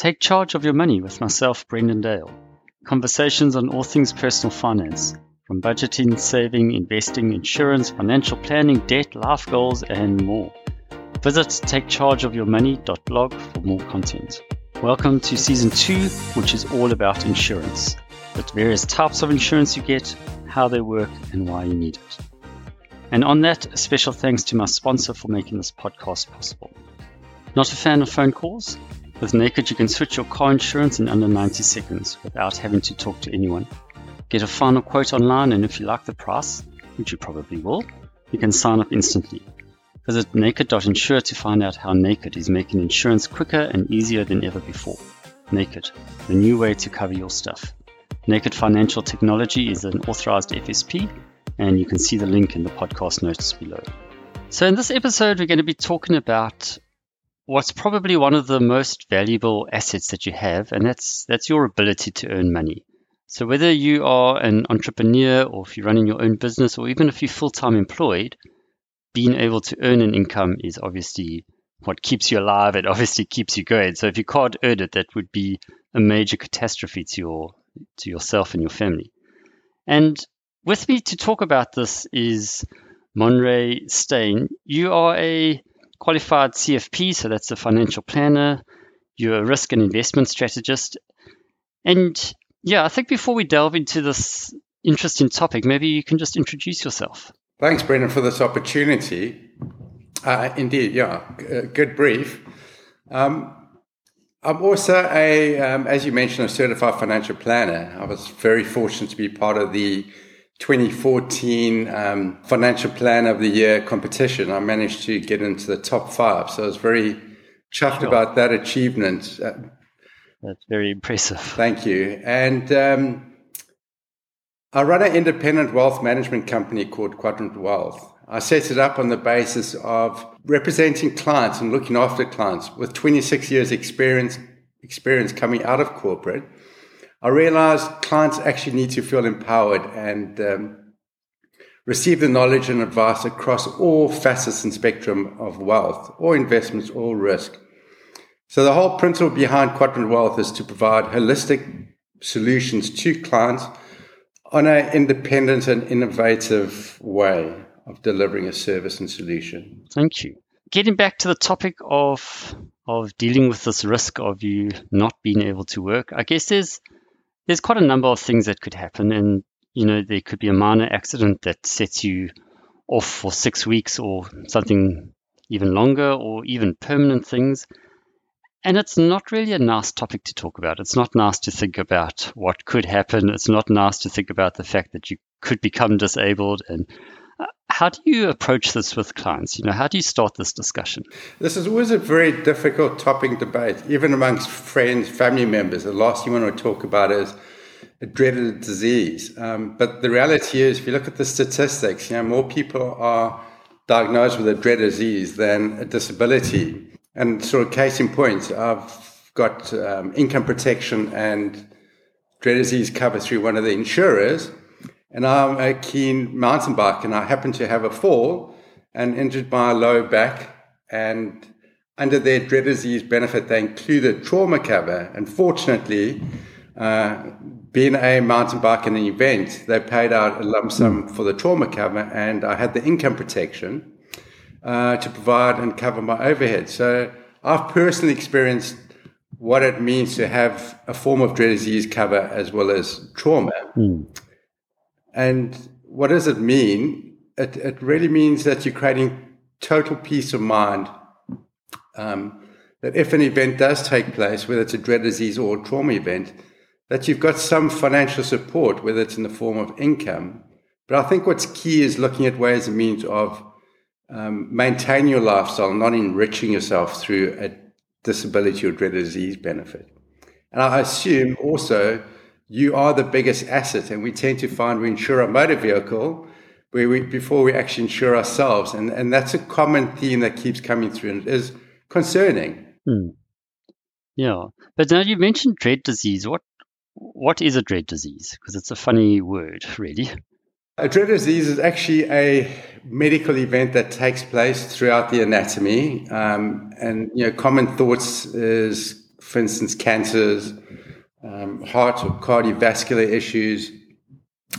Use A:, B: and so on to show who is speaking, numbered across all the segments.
A: Take charge of your money with myself, Brendan Dale. Conversations on all things personal finance, from budgeting, saving, investing, insurance, financial planning, debt, life goals, and more. Visit takechargeofyourmoney.blog for more content. Welcome to season two, which is all about insurance. The various types of insurance you get, how they work, and why you need it. And on that, a special thanks to my sponsor for making this podcast possible. Not a fan of phone calls? With Naked, you can switch your car insurance in under 90 seconds without having to talk to anyone. Get a final quote online, and if you like the price, which you probably will, you can sign up instantly. Visit naked.insure to find out how Naked is making insurance quicker and easier than ever before. Naked, the new way to cover your stuff. Naked Financial Technology is an authorized FSP, and you can see the link in the podcast notes below. So, in this episode, we're going to be talking about what's probably one of the most valuable assets that you have, and that's that's your ability to earn money. So whether you are an entrepreneur or if you're running your own business or even if you're full-time employed, being able to earn an income is obviously what keeps you alive. It obviously keeps you going. So if you can't earn it, that would be a major catastrophe to your to yourself and your family. And with me to talk about this is Monre Steyn. You are a qualified CFP, so that's a financial planner. You're a risk and investment strategist. And yeah, I think before we delve into this interesting topic, maybe you can just introduce yourself.
B: Thanks, Brendan, for this opportunity. Uh, indeed, yeah, g- good brief. Um, I'm also a, um, as you mentioned, a certified financial planner. I was very fortunate to be part of the 2014 um, Financial Plan of the Year competition. I managed to get into the top five, so I was very chuffed sure. about that achievement. Uh,
A: That's very impressive.
B: Thank you. And um, I run an independent wealth management company called Quadrant Wealth. I set it up on the basis of representing clients and looking after clients with 26 years experience experience coming out of corporate I realized clients actually need to feel empowered and um, receive the knowledge and advice across all facets and spectrum of wealth, or investments, or risk. So the whole principle behind Quadrant Wealth is to provide holistic solutions to clients on an independent and innovative way of delivering a service and solution.
A: Thank you. Getting back to the topic of of dealing with this risk of you not being able to work, I guess there's there's quite a number of things that could happen. And, you know, there could be a minor accident that sets you off for six weeks or something even longer or even permanent things. And it's not really a nice topic to talk about. It's not nice to think about what could happen. It's not nice to think about the fact that you could become disabled and how do you approach this with clients? You know, how do you start this discussion?
B: This is always a very difficult topic debate, even amongst friends, family members. The last thing you want to talk about is a dreaded disease. Um, but the reality is, if you look at the statistics, you know, more people are diagnosed with a dreaded disease than a disability. And sort of case in point, I've got um, income protection and dreaded disease cover through one of the insurers and I'm a keen mountain biker, and I happened to have a fall and injured my low back. And under their dread disease benefit, they included trauma cover. And fortunately, uh, being a mountain bike in an event, they paid out a lump sum for the trauma cover, and I had the income protection uh, to provide and cover my overhead. So I've personally experienced what it means to have a form of dread disease cover as well as trauma. Mm. And what does it mean? It, it really means that you're creating total peace of mind. Um, that if an event does take place, whether it's a dread disease or a trauma event, that you've got some financial support, whether it's in the form of income. But I think what's key is looking at ways and means of um, maintaining your lifestyle, not enriching yourself through a disability or dread disease benefit. And I assume also you are the biggest asset. And we tend to find we insure a motor vehicle where we, before we actually insure ourselves. And, and that's a common theme that keeps coming through and it is concerning.
A: Hmm. Yeah. But now you mentioned dread disease. What, what is a dread disease? Because it's a funny word, really.
B: A dread disease is actually a medical event that takes place throughout the anatomy. Um, and, you know, common thoughts is for instance, cancers, um, heart or cardiovascular issues,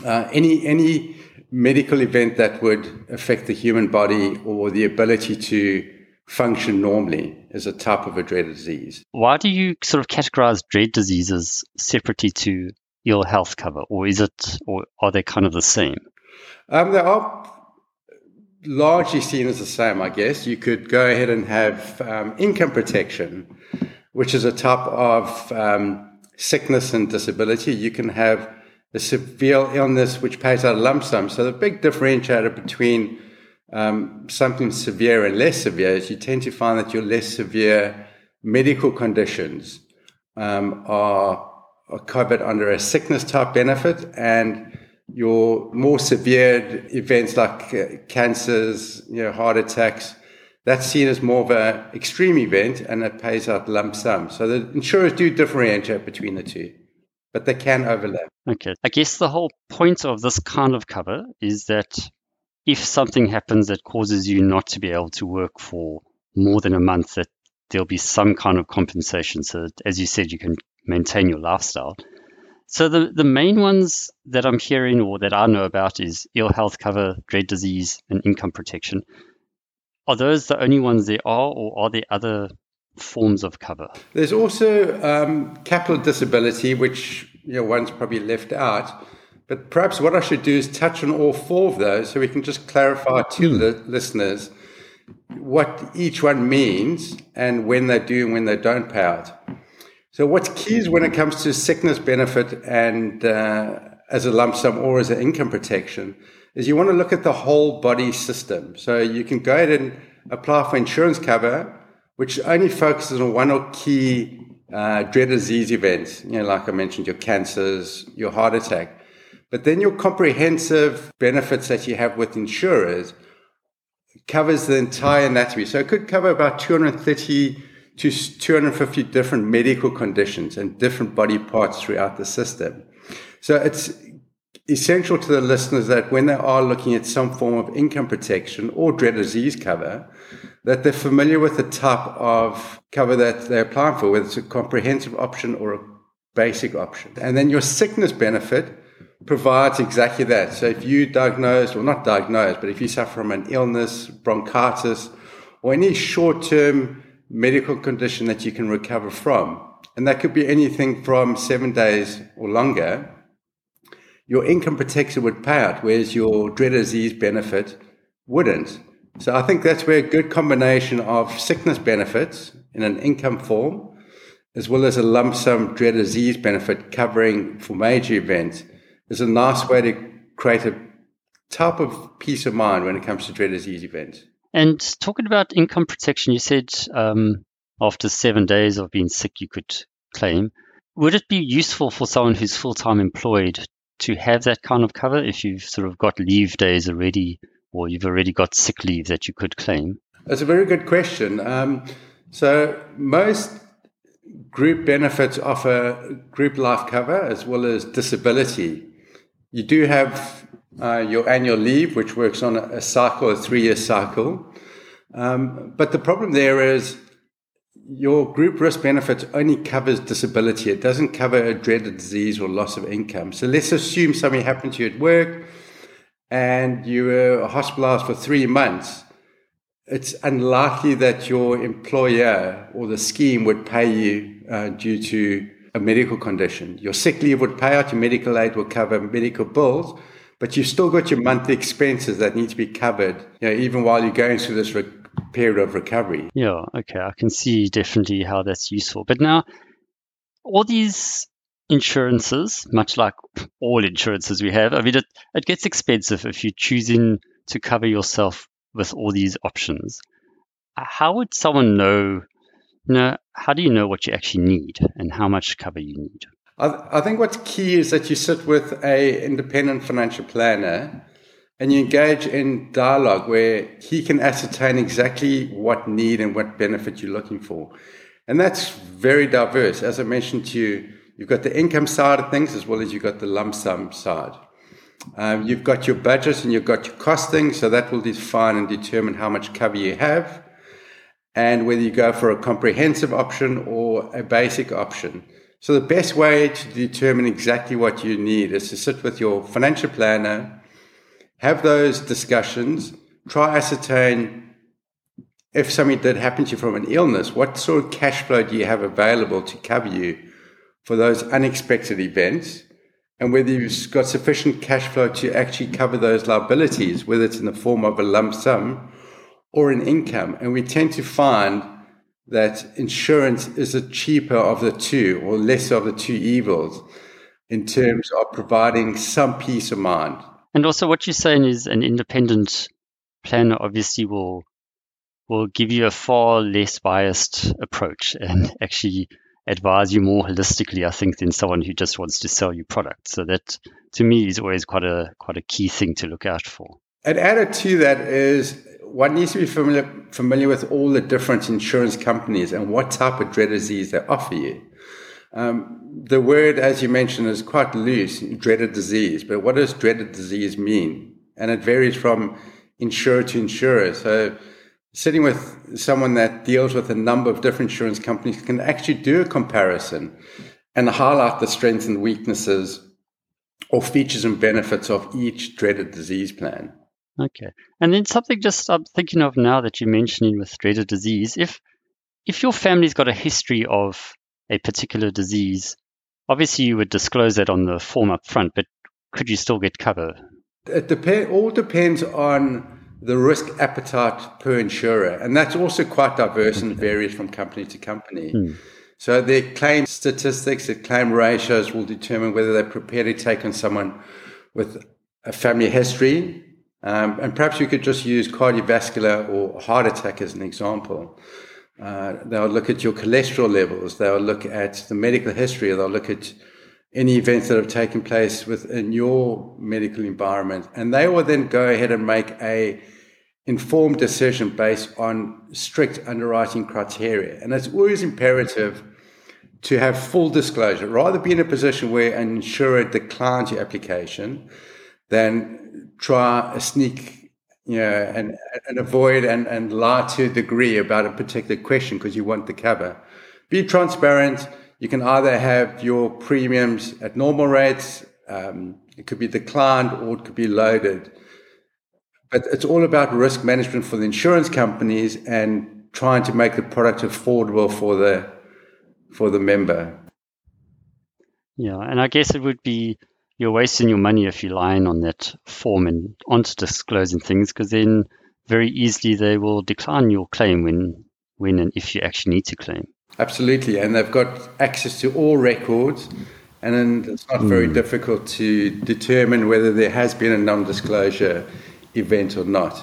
B: uh, any any medical event that would affect the human body or the ability to function normally is a type of a dread disease.
A: Why do you sort of categorize dread diseases separately to ill health cover, or is it, or are they kind of the same?
B: Um, they are largely seen as the same, I guess. You could go ahead and have um, income protection, which is a type of um, sickness and disability. You can have a severe illness which pays out a lump sum. So the big differentiator between um, something severe and less severe is you tend to find that your less severe medical conditions um, are, are covered under a sickness type benefit and your more severe events like uh, cancers, you know, heart attacks, that's seen as more of an extreme event and it pays out lump sum. So the insurers do differentiate between the two, but they can overlap.
A: Okay. I guess the whole point of this kind of cover is that if something happens that causes you not to be able to work for more than a month, that there'll be some kind of compensation. So, that, as you said, you can maintain your lifestyle. So, the, the main ones that I'm hearing or that I know about is ill health cover, dread disease, and income protection. Are those the only ones there are, or are there other forms of cover?
B: There's also um, capital disability, which you know one's probably left out. But perhaps what I should do is touch on all four of those so we can just clarify to mm. the listeners what each one means and when they do and when they don't pay out. So, what's key is when it comes to sickness benefit and uh, as a lump sum or as an income protection, is you want to look at the whole body system. So, you can go ahead and apply for insurance cover, which only focuses on one or key uh, dread disease events, you know, like I mentioned, your cancers, your heart attack. But then your comprehensive benefits that you have with insurers covers the entire anatomy. So it could cover about 230 to 250 different medical conditions and different body parts throughout the system. So it's essential to the listeners that when they are looking at some form of income protection or dread disease cover, that they're familiar with the type of cover that they're applying for, whether it's a comprehensive option or a basic option. And then your sickness benefit provides exactly that. So if you diagnosed, or not diagnosed, but if you suffer from an illness, bronchitis, or any short term medical condition that you can recover from, and that could be anything from seven days or longer, your income protection would pay out, whereas your dread disease benefit wouldn't. So I think that's where a good combination of sickness benefits in an income form, as well as a lump sum dread disease benefit covering for major events, is a nice way to create a type of peace of mind when it comes to dread disease events.
A: And talking about income protection, you said um, after seven days of being sick, you could claim. Would it be useful for someone who's full time employed to have that kind of cover if you've sort of got leave days already or you've already got sick leave that you could claim?
B: That's a very good question. Um, so, most group benefits offer group life cover as well as disability. You do have uh, your annual leave, which works on a, cycle, a three year cycle. Um, but the problem there is your group risk benefits only covers disability. It doesn't cover a dreaded disease or loss of income. So let's assume something happened to you at work and you were hospitalized for three months, it's unlikely that your employer or the scheme would pay you uh, due to a medical condition. Your sick leave would pay out, your medical aid will cover medical bills, but you've still got your monthly expenses that need to be covered, you know, even while you're going through this re- period of recovery.
A: Yeah, okay, I can see definitely how that's useful. But now, all these insurances, much like all insurances we have, I mean, it, it gets expensive if you're choosing to cover yourself with all these options. How would someone know, you know, how do you know what you actually need and how much cover you need?
B: I, I think what's key is that you sit with a independent financial planner and you engage in dialogue where he can ascertain exactly what need and what benefit you're looking for. And that's very diverse. As I mentioned to you, You've got the income side of things as well as you've got the lump sum side. Um, you've got your budget and you've got your costing, so that will define and determine how much cover you have. and whether you go for a comprehensive option or a basic option. So the best way to determine exactly what you need is to sit with your financial planner, have those discussions, try ascertain if something did happen to you from an illness, what sort of cash flow do you have available to cover you for those unexpected events? And whether you've got sufficient cash flow to actually cover those liabilities, whether it's in the form of a lump sum or an income. And we tend to find that insurance is the cheaper of the two or lesser of the two evils in terms of providing some peace of mind.
A: And also, what you're saying is an independent planner obviously will will give you a far less biased approach and actually advise you more holistically, I think, than someone who just wants to sell you products. So that to me is always quite a quite a key thing to look out for.
B: And added to that is one needs to be familiar familiar with all the different insurance companies and what type of dread disease they offer you. Um, the word, as you mentioned, is quite loose, dreaded disease. But what does dreaded disease mean? And it varies from insurer to insurer. So sitting with someone that deals with a number of different insurance companies can actually do a comparison and highlight the strengths and weaknesses or features and benefits of each dreaded disease plan.
A: Okay. And then something just I'm thinking of now that you're mentioning with dreaded disease, if if your family's got a history of a particular disease, obviously you would disclose that on the form up front, but could you still get cover?
B: It depend all depends on the risk appetite per insurer, and that's also quite diverse and varies from company to company. Hmm. So their claim statistics, their claim ratios will determine whether they're prepared to take on someone with a family history. Um, and perhaps you could just use cardiovascular or heart attack as an example. Uh, they'll look at your cholesterol levels. They'll look at the medical history. They'll look at any events that have taken place within your medical environment. And they will then go ahead and make a informed decision based on strict underwriting criteria. And it's always imperative to have full disclosure. Rather be in a position where an insurer declines your application than try a sneak, know, and, and avoid and, and lie to a degree about a particular question because you want the cover. Be transparent. You can either have your premiums at normal rates, um, it could be declined or it could be loaded. But it's all about risk management for the insurance companies and trying to make the product affordable for the for the member.
A: Yeah, and I guess it would be you're wasting your money if you're lying on that form and onto disclosing things because then very easily they will decline your claim when when and if you actually need to claim.
B: Absolutely, and they've got access to all records, and then it's not very mm. difficult to determine whether there has been a non-disclosure event or not.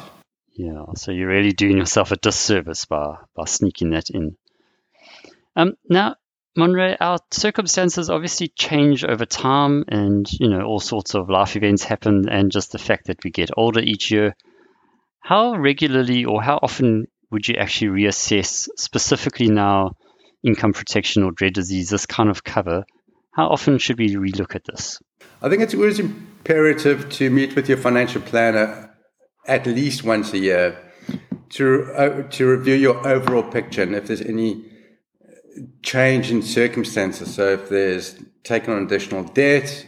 A: Yeah, so you're really doing yourself a disservice by by sneaking that in. Um, now, Monre, our circumstances obviously change over time, and you know all sorts of life events happen, and just the fact that we get older each year. How regularly or how often would you actually reassess, specifically now, income protection or dread disease, this kind of cover? How often should we relook at this?
B: I think it's always imperative to meet with your financial planner at least once a year to uh, to review your overall picture and if there's any change in circumstances. So if there's taken on additional debt,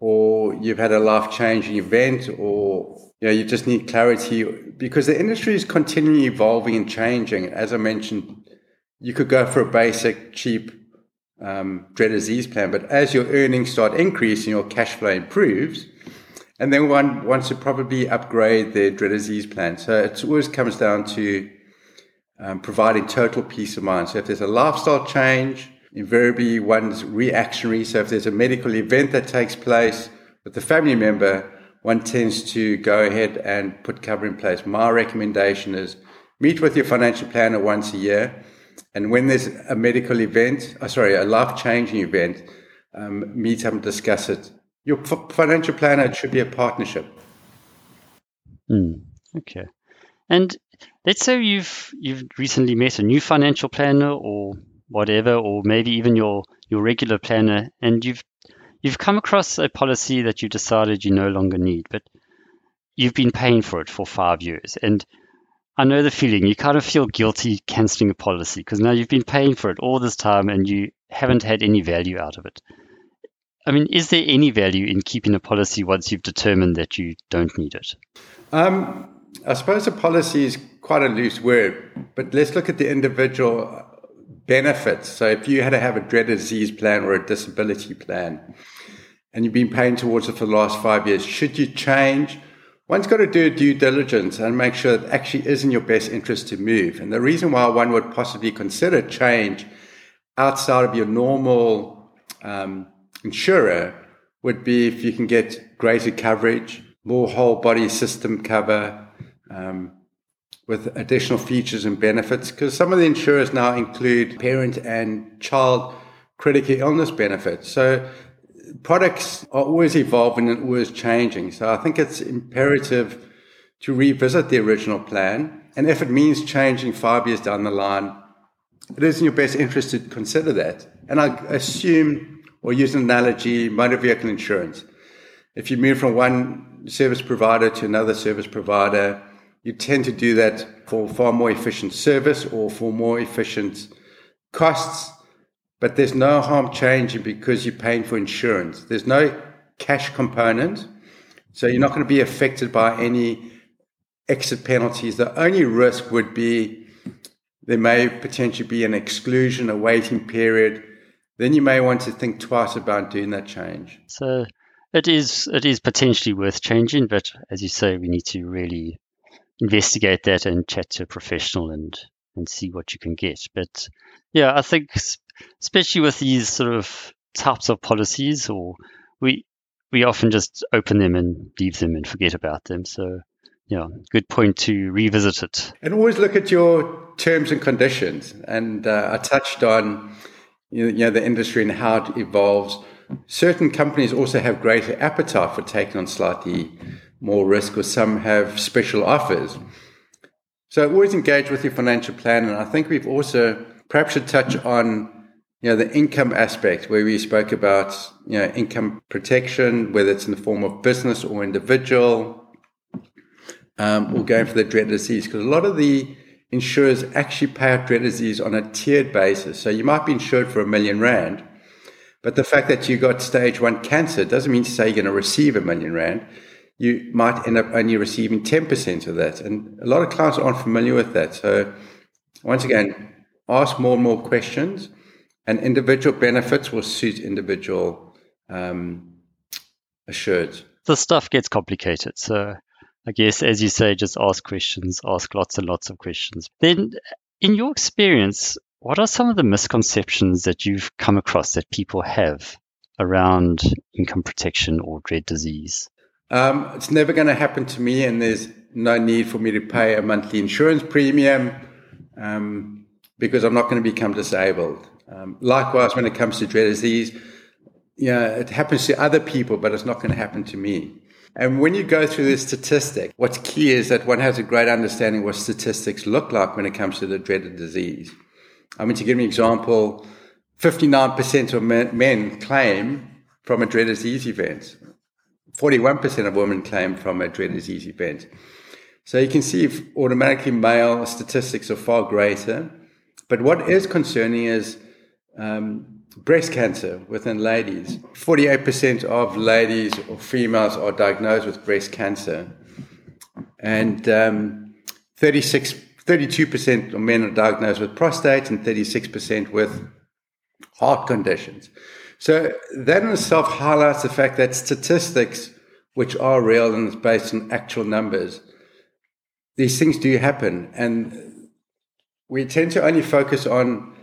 B: or you've had a life changing event, or you know, you just need clarity because the industry is continually evolving and changing. As I mentioned, you could go for a basic, cheap um, dread disease plan, but as your earnings start increasing, your cash flow improves and then one wants to probably upgrade their dread disease plan. So it always comes down to um, providing total peace of mind. So if there's a lifestyle change, invariably one's reactionary. So if there's a medical event that takes place with the family member, one tends to go ahead and put cover in place. My recommendation is meet with your financial planner once a year. And when there's a medical event, oh, sorry, a life changing event, um, meet up and discuss it your financial planner should be a partnership.
A: Mm, okay. And let's say you've you've recently met a new financial planner or whatever, or maybe even your your regular planner, and you've you've come across a policy that you decided you no longer need, but you've been paying for it for five years. And I know the feeling. You kind of feel guilty cancelling a policy because now you've been paying for it all this time and you haven't had any value out of it. I mean, is there any value in keeping a policy once you've determined that you don't need it?
B: Um, I suppose a policy is quite a loose word, but let's look at the individual benefits. So if you had to have a dreaded disease plan or a disability plan, and you've been paying towards it for the last five years, should you change? One's got to do due diligence and make sure it actually is in your best interest to move. And the reason why one would possibly consider change outside of your normal um, insurer would be if you can get greater coverage, more whole body system cover, um, with additional features and benefits. Because some of the insurers now include parent and child critical illness benefits. So products are always evolving and always changing. So I think it's imperative to revisit the original plan. And if it means changing five years down the line, it is in your best interest to consider that. And I assume, or use an analogy, motor vehicle insurance. If you move from one service provider to another service provider, you tend to do that for far more efficient service or for more efficient costs. But there's no harm changing because you're paying for insurance. There's no cash component. So you're not going to be affected by any exit penalties. The only risk would be there may potentially be an exclusion, a waiting period. Then you may want to think twice about doing that change.
A: So it is it is potentially worth changing, but as you say, we need to really investigate that and chat to a professional and and see what you can get. But yeah, I think especially with these sort of types of policies, or we we often just open them and leave them and forget about them. So yeah, good point to revisit it.
B: And always look at your terms and conditions. And uh, I touched on you know the industry and how it evolves. Certain companies also have greater appetite for taking on slightly more risk, or some have special offers. So always engage with your financial plan. And I think we've also perhaps should touch on you know the income aspect where we spoke about you know income protection, whether it's in the form of business or individual, um, or going for the dread disease. Because a lot of the insurers actually pay out dreaded disease on a tiered basis. So you might be insured for a million rand, but the fact that you got stage one cancer doesn't mean to say you're going to receive a million rand you might end up only receiving 10% of that. And a lot of clients aren't familiar with that. So, once again, ask more and more questions, and individual benefits will suit individual um, assured.
A: The stuff gets complicated. So, I guess, as you say, just ask questions, ask lots and lots of questions. Then, in your experience, what are some of the misconceptions that you've come across that people have around income protection or dread disease?
B: Um, it's never going to happen to me, and there's no need for me to pay a monthly insurance premium um, because I'm not going to become disabled. Um, likewise, when it comes to dread disease, yeah, it happens to other people, but it's not going to happen to me. And when you go through this statistic, what's key is that one has a great understanding what statistics look like when it comes to the dreaded disease. I mean, to give an example, 59% of men, claim from a dreaded disease event. 41% of women claim from a dread disease event. So you can see automatically male statistics are far greater. But what is concerning is um, breast cancer within ladies. 48% of ladies or females are diagnosed with breast cancer. And um, 36, 32% of men are diagnosed with prostate and 36% with heart conditions. So that in itself highlights the fact that statistics, which are real and based on actual numbers, these things do happen. And we tend to only focus on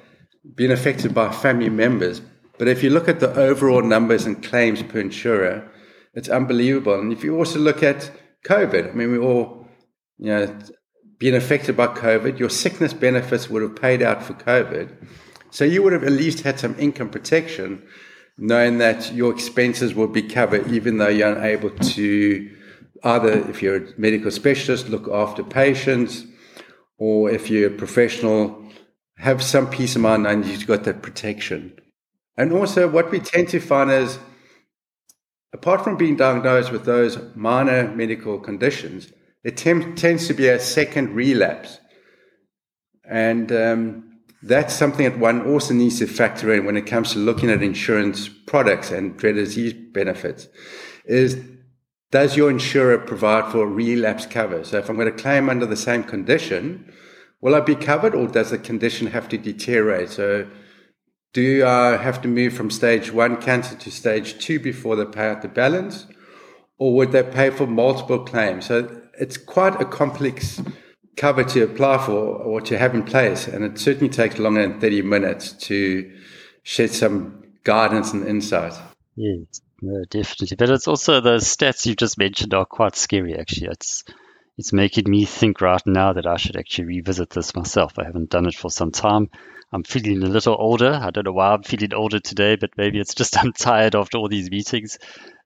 B: being affected by family members. But if you look at the overall numbers and claims per insurer, it's unbelievable. And if you also look at COVID, I mean, we all, you know, being affected by COVID, your sickness benefits would have paid out for COVID. So you would have at least had some income protection, knowing that your expenses will be covered, even though you're unable to either, if you're a medical specialist, look after patients, or if you're a professional, have some peace of mind and you've got that protection. And also, what we tend to find is, apart from being diagnosed with those minor medical conditions, it tem- tends to be a second relapse. And um, that's something that one also needs to factor in when it comes to looking at insurance products and dread disease benefits is does your insurer provide for relapse cover? So if I'm going to claim under the same condition, will I be covered or does the condition have to deteriorate? So do I have to move from stage one cancer to stage two before they pay out the balance? Or would they pay for multiple claims? So it's quite a complex cover to apply for or to have in place. And it certainly takes longer than 30 minutes to shed some guidance and insight.
A: Yes, no, definitely. But it's also the stats you've just mentioned are quite scary, actually. It's it's making me think right now that I should actually revisit this myself. I haven't done it for some time. I'm feeling a little older. I don't know why I'm feeling older today, but maybe it's just I'm tired after all these meetings.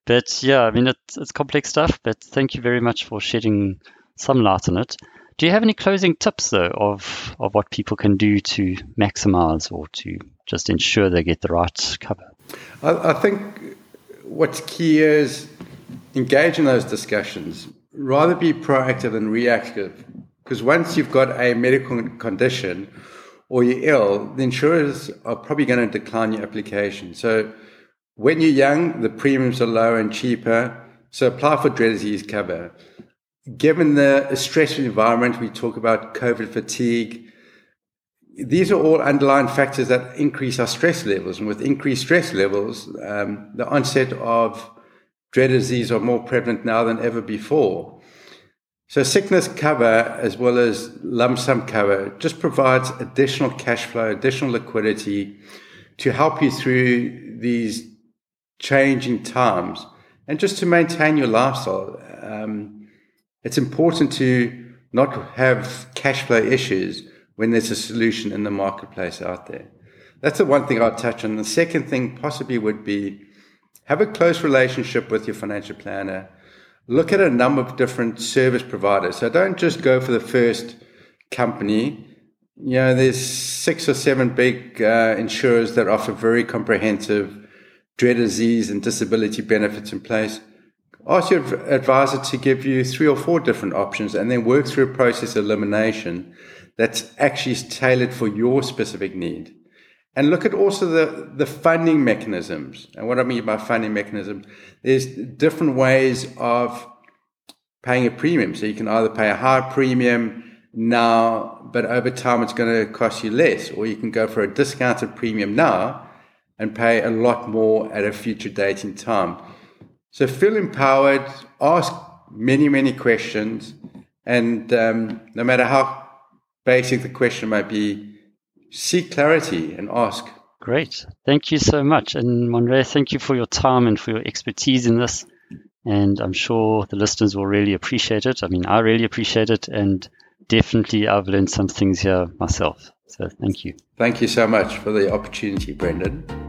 A: But yeah, I mean, it's, it's complex stuff, but thank you very much for shedding some light on it. Do you have any closing tips, though, of, of what people can do to maximize or to just ensure they get the right cover?
B: I, I think what's key is engage in those discussions. Rather be proactive than reactive. Because once you've got a medical condition or you're ill, the insurers are probably going to decline your application. So when you're young, the premiums are lower and cheaper. So apply for dread disease cover. Given the stressful environment, we talk about COVID fatigue. These are all underlying factors that increase our stress levels. And with increased stress levels, um, the onset of dread disease are more prevalent now than ever before. So sickness cover as well as lump sum cover just provides additional cash flow, additional liquidity to help you through these changing times and just to maintain your lifestyle. Um, it's important to not have cash flow issues when there's a solution in the marketplace out there. That's the one thing I'd touch on. The second thing possibly would be have a close relationship with your financial planner look at a number of different service providers. So don't just go for the first company. You know, there's six or seven big uh, insurers that offer very comprehensive dread disease and disability benefits in place. Ask your advisor to give you three or four different options and then work through a process of elimination that's actually tailored for your specific need. And look at also the, the funding mechanisms. And what I mean by funding mechanisms, there's different ways of paying a premium. So you can either pay a high premium now, but over time it's going to cost you less, or you can go for a discounted premium now and pay a lot more at a future date in time. So feel empowered, ask many, many questions, and um, no matter how basic the question might be, seek clarity and ask.
A: Great. Thank you so much. And Monre, thank you for your time and for your expertise in this. And I'm sure the listeners will really appreciate it. I mean, I really appreciate it. And definitely I've learned some things here myself. So thank you.
B: Thank you so much for the opportunity, Brendan.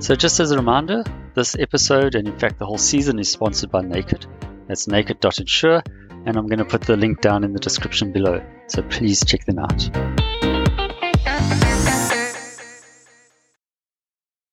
A: So, just as a reminder, this episode and in fact the whole season is sponsored by Naked. That's naked.insure, and I'm going to put the link down in the description below. So, please check them out.